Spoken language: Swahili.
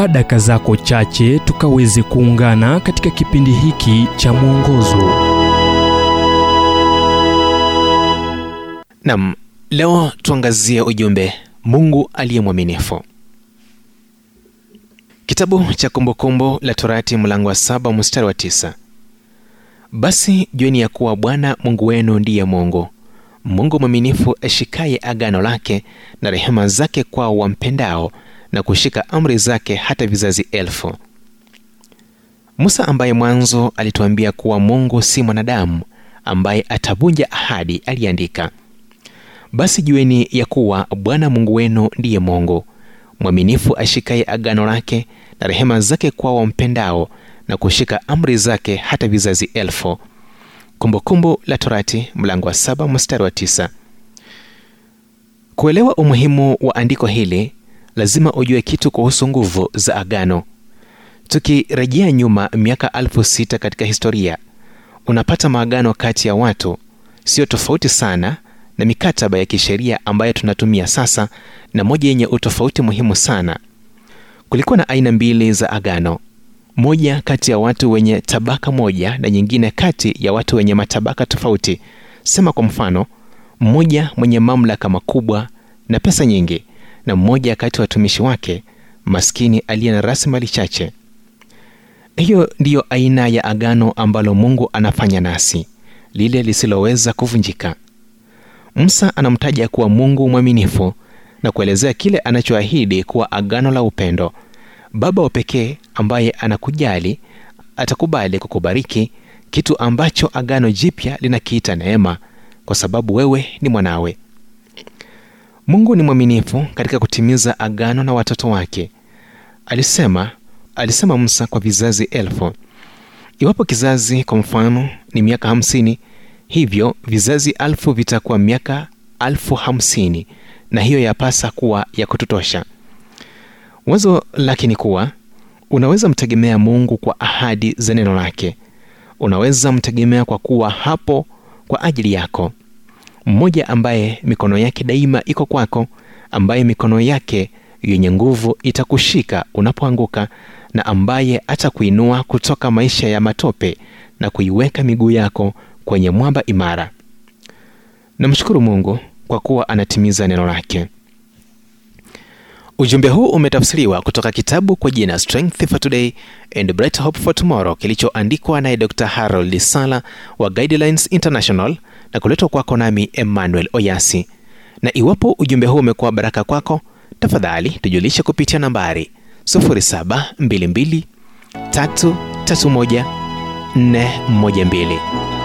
chukua daka zako chache tukaweze kuungana katika kipindi hiki cha mwongozo. Nam leo tuangazie ujumbe mungu aliye mwaminifu kitabu cha kumbukumbu la torati mlango wa saba mstari wa tisa. Basi jueni ya kuwa bwana mungu wenu ndiye mungu. Mungu mwaminifu ashikaye agano lake na rehema zake kwao wampendao na kushika amri zake hata vizazi elfu. Musa ambaye mwanzo alituambia kuwa mungu si mwanadamu ambaye atavunja ahadi aliandika basi jueni ya kuwa bwana mungu wenu ndiye mungu mwaminifu ashikaye agano lake na rehema zake kwa wampendao na kushika amri zake hata vizazi elfu. Kumbukumbu la torati mlango wa saba mstari wa tisa. Kuelewa umuhimu wa andiko hili lazima ujue kitu kuhusu nguvu za agano. Tukirejea nyuma miaka elfu sita katika historia unapata maagano kati ya watu sio tofauti sana na mikataba ya kisheria ambayo tunatumia sasa na moja yenye utofauti muhimu sana. Kulikuwa na aina mbili za agano. Moja kati ya watu wenye tabaka moja na nyingine kati ya watu wenye matabaka tofauti. Sema kwa mfano mmoja mwenye mamlaka makubwa na pesa nyingi na mmoja kati ya watumishi wake maskini aliye na rasilimali chache. Hiyo ndiyo aina ya agano ambalo mungu anafanya nasi lile lisiloweza kuvunjika. Musa anamtaja kuwa mungu mwaminifu na kuelezea kile anachoahidi kuwa agano la upendo. Baba wa pekee ambaye anakujali atakubali kukubariki kitu ambacho agano jipya linakiita neema kwa sababu wewe ni mwanawe mungu ni mwaminifu katika kutimiza agano na watoto wake. Alisema alisema musa kwa vizazi elfu. Iwapo kizazi kwa mfano ni miaka hamsini hivyo vizazi alfu vitakuwa miaka alfu hamsini na hiyo yapasa kuwa ya kututosha. Wazo lake ni kuwa unaweza mtegemea mungu kwa ahadi za neno lake. Unaweza mtegemea kwa kuwa hapo kwa ajili yako mmoja ambaye mikono yake daima iko kwako ambaye mikono yake yenye nguvu itakushika unapoanguka na ambaye atakuinua kutoka maisha ya matope na kuiweka miguu yako kwenye mwamba imara. Namshukuru mungu kwa kuwa anatimiza neno lake. Ujumbe huu umetafsiriwa kutoka kitabu kwa jina strength for today and bright hope for tomorrow kilichoandikwa naye dr harold sala wa guidelines international na kuletwa kwako nami emmanuel oyasi. Na iwapo ujumbe huu umekuwa baraka kwako tafadhali tujulishe kupitia nambari 0722 331 412